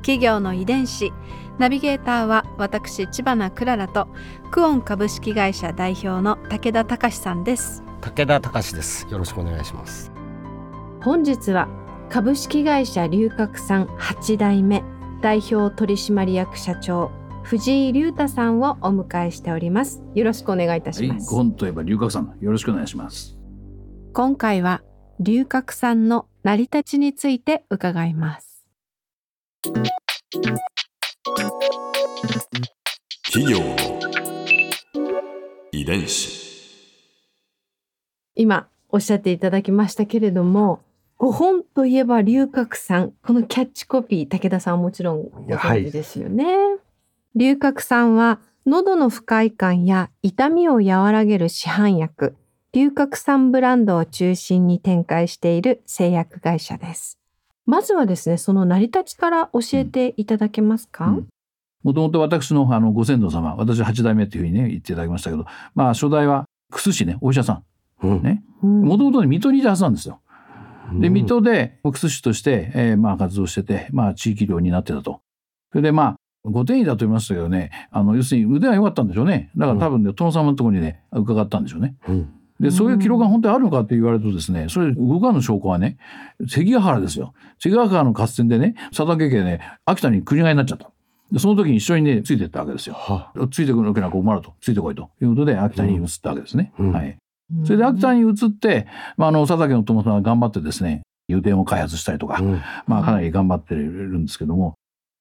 企業の遺伝子。ナビゲーターは私千葉なクララとクオン株式会社代表の武田隆さんです。武田隆です。よろしくお願いします。本日は株式会社龍角散8代目代表取締役社長藤井隆太さんをお迎えしております。よろしくお願いいたしはい、ます、ゴンといえば龍角散。よろしくお願いします。今回は龍角散の成り立ちについて伺います企業の遺伝子。今おっしゃっていただきましたけれども5本といえば龍角散。このキャッチコピー武田さんはもちろんご存知ですよね、龍角散は喉の不快感や痛みを和らげる市販薬。龍角散ブランドを中心に展開している製薬会社です。まずはですねその成り立ちから教えていただけますか、うんもともと私のあのご先祖様、私八代目っていうふうにね言っていただきましたけど、まあ初代は楠市ね、お医者さん。うんねうんもともと水戸にいたはずなんですよ。で、うん水戸で楠市として、えーまあ活動してて、まあ地域医療になってたと。それでまあ、ご転移だと言いましたけどね、あの、要するに腕が良かったんでしょうね。だから多分ね、殿様のところにね、伺ったんでしょうね。うんで、そういう記録が本当にあるのかって言われるとですね、それ動かぬ証拠はね、関ヶ原ですよ。関ヶ原の合戦でね、佐竹家ね、秋田に国替えになっちゃった。で、その時に一緒にね、ついてったわけですよ。はついてくるわけなら困ると。ついてこいということで、秋田に移ったわけですね。うんはい。それで秋田に移って、まあ、あの、佐竹の友さんが頑張ってですね、油田を開発したりとか、うんまあ、かなり頑張ってるんですけども、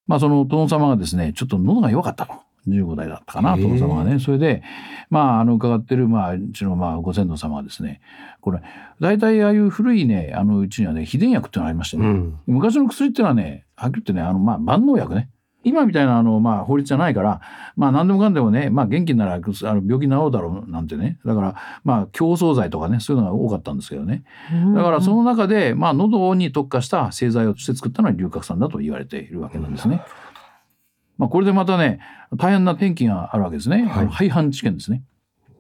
まあ、その殿様がですね、ちょっと喉が弱かったと。15代だったかな、殿様がね。それで、まあ、あの、伺ってる、まあ、うちの、まあ、ご先祖様はですね、これ、大体ああいう古いね、あの、うちにはね、秘伝薬っていうのがありましてね、うん昔の薬っていうのはね、はっきり言ってね、あの、まあ、万能薬ね。今みたいな、あの、まあ、法律じゃないから、まあ、何でもかんでもね、まあ、元気なら、あの、病気治るだろうなんてね。だから、まあ、競争剤とかね、そういうのが多かったんですけどね。だから、その中で、まあ、喉に特化した製剤をして作ったのは龍角散だと言われているわけなんですね。まあ、これでまたね、大変な転機があるわけですね。はい廃藩置県ですね。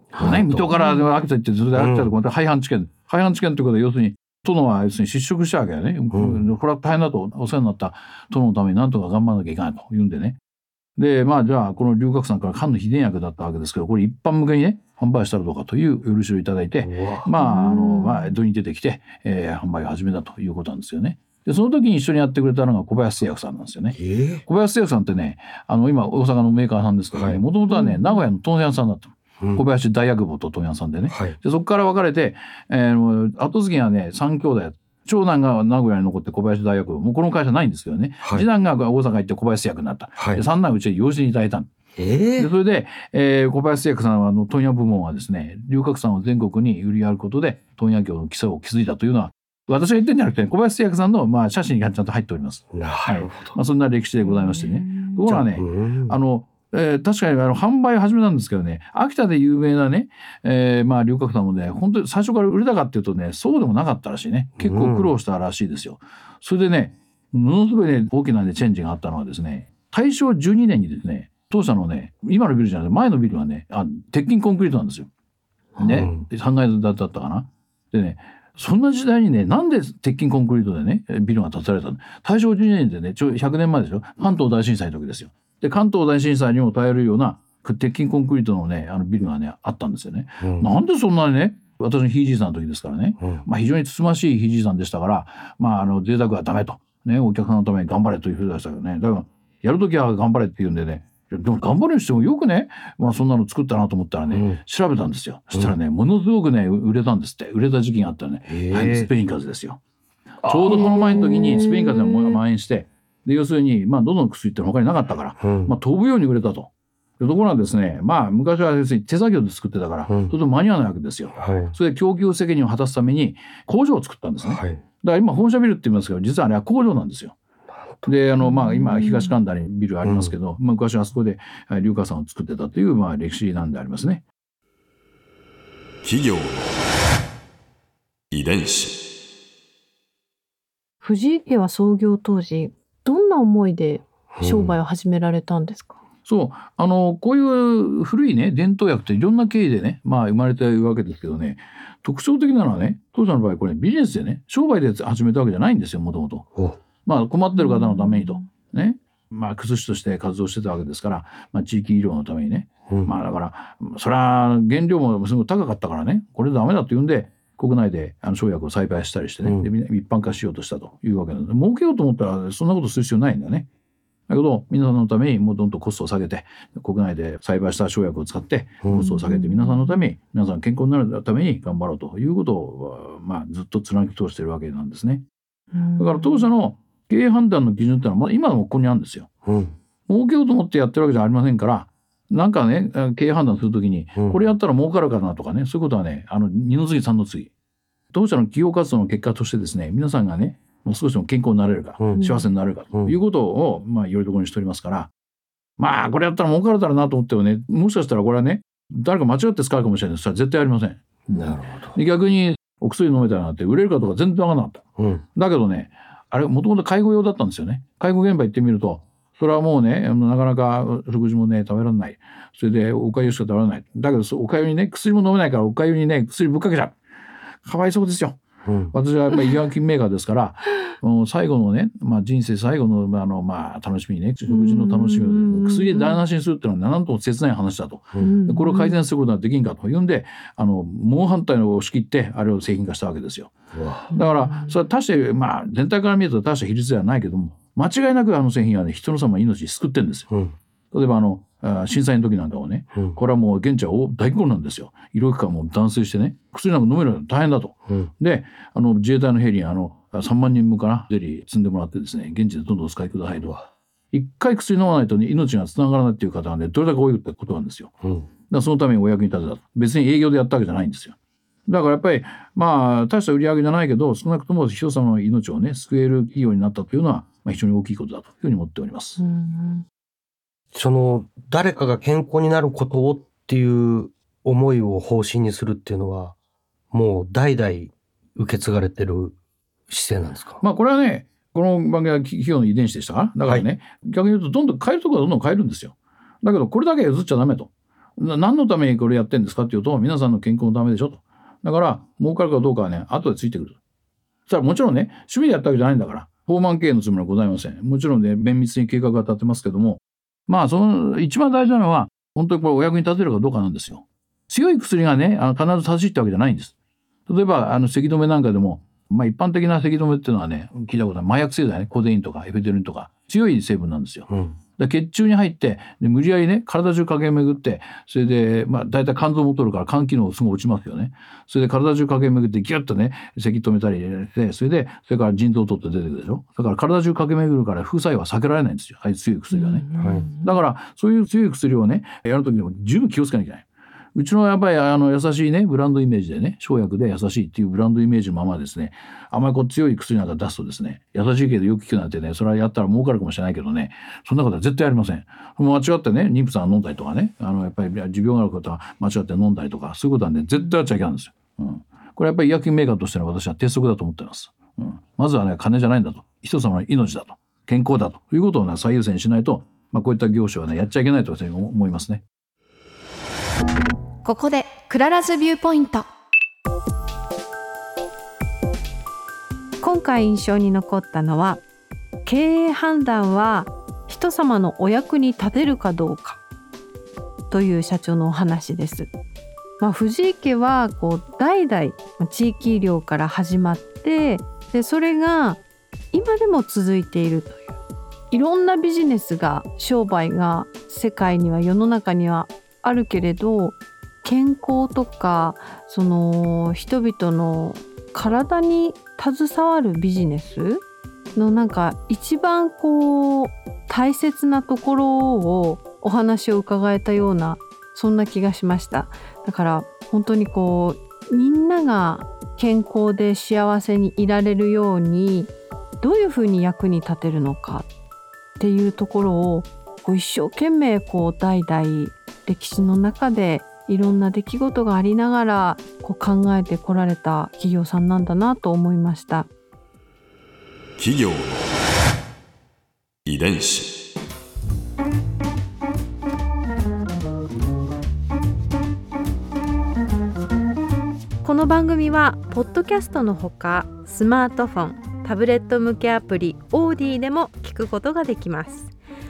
はいね、水戸から秋田行って、それで秋田でまた廃藩置県。廃藩置県ということで、要するに、殿は要するに失職したわけだね。んこれは大変だと、お世話になった殿のためになんとか頑張らなきゃいけないと言うんでね。で、まあ、じゃあ、この龍角散から漢の秘伝薬だったわけですけど、これ一般向けにね、販売したらどうかという許しをいただいて、まあ、あの、うんまあ、江戸に出てきて、えー販売を始めたということなんですよね。で、その時に一緒にやってくれたのが小林製薬さんなんですよね。え小林製薬さんってね、あの、今、大阪のメーカーさんですけどもともとはね、名古屋の問屋さんだったの。うん小林大薬房と問屋さんでね。はいで、そこから別れて、えー、後継ぎがね、三兄弟。長男が名古屋に残って小林大薬房。もうこの会社ないんですけどね。はい次男が大阪行って小林製薬になった。はいで三男はうちで養子にいただいたのえでえそれで、えー小林製薬さんはあの問屋部門はですね龍角散を全国に売り歩くことで問屋業の基礎を築いたというのは私が言ってるんじゃなくて小林製薬さんの、まあ、写真にちゃんと入っております。なはいるほまあ、そんな歴史でございましてね。ところがねあの、えー確かにあの販売を始めたんですけどね秋田で有名なね、えーまあ龍角散もね本当に最初から売れたかっていうとねそうでもなかったらしいね結構苦労したらしいですよ。それでねものすごいね大きなねチェンジがあったのはですね大正12年にですね当社のね今のビルじゃなくて前のビルはねあ鉄筋コンクリートなんですよ。ね、3階建てだったかな。でねそんな時代にね、なんで鉄筋コンクリートでね、ビルが建てられたの？大正12年でね、ちょ100年前でしょ関東大震災の時ですよ。で、関東大震災にも耐えるような鉄筋コンクリートのね、あのビルがね、あったんですよね。うんなんでそんなにね、私のひいじいさんの時ですからね、うんまあ非常につつましいひいじいさんでしたから、まああの、贅沢はダメと。ね、お客さんのために頑張れというふうでしたけどね。だから、やるときは頑張れって言うんでね、でも頑張るにしてもよくね、まあそんなの作ったなと思ったらね、うん調べたんですよ。そしたらね、ものすごくね、売れたんですって。売れた時期があったらね、はい、スペイン風邪ですよ。ちょうどこの前の時にスペイン風邪が蔓延して、で、要するに、まあ、喉の薬って他になかったから、うんまあ、飛ぶように売れたと。でところがですね、まあ、昔は手作業で作ってたから、うんそれと間に合わないわけですよ。はいそれで供給責任を果たすために工場を作ったんですね。だかはいら今本社ビルって言いますけど、実はあれは工場なんですよ。と。であの、まあ、今東神田にビルありますけど、まあ、昔あそこではい硫化酸を作ってたという、まあ、歴史なんでありますね。企業の遺伝子藤井家は創業当時どんな思いで商売を始められたんですか、そうあのこういう古いね伝統薬っていろんな経緯でね、まあ、生まれているわけですけどね特徴的なのはね当社の場合これビジネスでね商売で始めたわけじゃないんですよもともと。おまあ困ってる方のためにと。ね。まあ薬師として活動してたわけですから、まあ、地域医療のためにね。うん。まあだからそれは原料もすごい高かったからね。これダメだというんで国内であの生薬を栽培したりしてね、うん。で一般化しようとしたと。いうわけなんで。儲けようと思ったらそんなことする必要ないんだよね。だけど皆さんのためにもうどんどんコストを下げて国内で栽培した生薬を使ってコストを下げて皆さんのために皆さん健康になるために頑張ろうということを、まあ、ずっと貫き通しているわけなんですね。だから当社の経営判断の基準ってのはまだ今でもここにあるんですよ。うん儲けようと思ってやってるわけじゃありませんからなんかね経営判断するときにうんこれやったら儲かるかなとかねそういうことはねあの二の次三の次当社の企業活動の結果としてですね皆さんがねもう少しでも健康になれるか、うん幸せになれるかということを、まあよりどころにしておりますからまあこれやったら儲かるだろうなと思ってもねもしかしたらこれはね誰か間違って使うかもしれないそれは絶対ありません。なるほで逆にお薬飲めたらなって売れるかどうか全然わからなかった。ど。うんだけどね、あれ、もともと介護用だったんですよね。介護現場行ってみると、それはもうね、なかなか食事もね、食べられない。それで、おかゆしか食べられない。だけど、おかゆにね、薬も飲めないから、おかゆにね、薬ぶっかけちゃう。かわいそうですよ。うん私はやっぱり医薬品メーカーですから、最後のね、まあ、人生最後の、まああの、まあ、楽しみにね、食事の楽しみを薬で台無しにするっていうのは、なんとも切ない話だと。これを改善することはできんかというんで、あの、猛反対を押し切って、あれを製品化したわけですよ。だから、それは大して、まあ、全体から見ると大した比率ではないけども、間違いなくあの製品はね、人の様の命救ってんですよ。うん例えば、あの、あ震災の時なんかもね、うんこれはもう現地は大大混乱ですよ。医療機関も断水してね、薬なんか飲めるの大変だと。うんで、あの、自衛隊のヘリにあの、3万人分かな、ゼリー積んでもらってですね、現地でどんどんお使いくださいと。一回薬飲まないと、ね、命が繋がらないっていう方がね、どれだけ多いってことなんですよ。うんだからそのためにお役に立てたと。別に営業でやったわけじゃないんですよ。だからやっぱり、まあ、大した売り上げじゃないけど、少なくとも人様の命をね、救える企業になったというのは、まあ、非常に大きいことだというふうに思っております。うんその誰かが健康になることをっていう思いを方針にするっていうのはもう代々受け継がれてる姿勢なんですか、まあ、これはね、この番組は企業の遺伝子でしたか？ら、だからね、逆に言うと、どんどん変えるところはどんどん変えるんですよ。だけど、これだけは譲っちゃダメと。な何のためにこれやってんですかっていうと、皆さんの健康のためでしょと。だから、儲かるかどうかはね、後でついてくる。そしたらもちろんね、趣味でやったわけじゃないんだから、フォーマン経営のつもりはございません。もちろんね、綿密に計画が立ってますけども、まあ、その、一番大事なのは、本当にこれお役に立てるかどうかなんですよ。強い薬がね、あの必ず正しいってわけじゃないんです。例えば、あの、咳止めなんかでも、まあ一般的な咳止めっていうのはね、聞いたことない。麻薬成剤ね、コデインとかエフェテリンとか、強い成分なんですよ。うん。で血中に入ってで無理やりね体中駆け巡ってそれでまあ大体肝臓も取るから肝機能すぐ落ちますよね。それで体中駆け巡ってギュッとね咳止めたりしてそれでそれから腎臓を取って出てくるでしょ。だから体中駆け巡るから副作用は避けられないんですよ。ああいう強い薬はね、はい。だからそういう強い薬をねやる時にも十分気をつけなきゃいけないうちのやっぱりあの優しいねブランドイメージでね生薬で優しいっていうブランドイメージのままですねあまりこう強い薬なんか出すとですね優しいけどよく効くなんてねそれはやったら儲かるかもしれないけどねそんなことは絶対ありません。間違ってね妊婦さん飲んだりとかねあのやっぱり持病がある方は間違って飲んだりとかそういうことはね絶対やっちゃいけないんですよ、うん、これやっぱり医薬品メーカーとしての私は鉄則だと思ってます、うん、まずはね金じゃないんだと。人様の命だと。健康だと。いうことをね最優先しないと、まあ、こういった業種はねやっちゃいけないと私は思いますね。ここでクララズビューポイント今回印象に残ったのは経営判断は人様のお役に立てるかどうかという社長のお話です。まあ、藤井家はこう代々地域医療から始まってでそれが今でも続いているといういろんなビジネスが商売が世界には世の中にはあるけれど健康とかその人々の体に携わるビジネスのなんか一番こう大切なところをお話を伺えたようなそんな気がしました。だから本当にこうみんなが健康で幸せにいられるようにどういうふうに役に立てるのかっていうところをこう一生懸命こう代々歴史の中でいろんな出来事がありながらこう考えてこられた企業さんなんだなと思いました。企業の遺伝子。この番組はポッドキャストのほかスマートフォンタブレット向けアプリオーディでも聞くことができます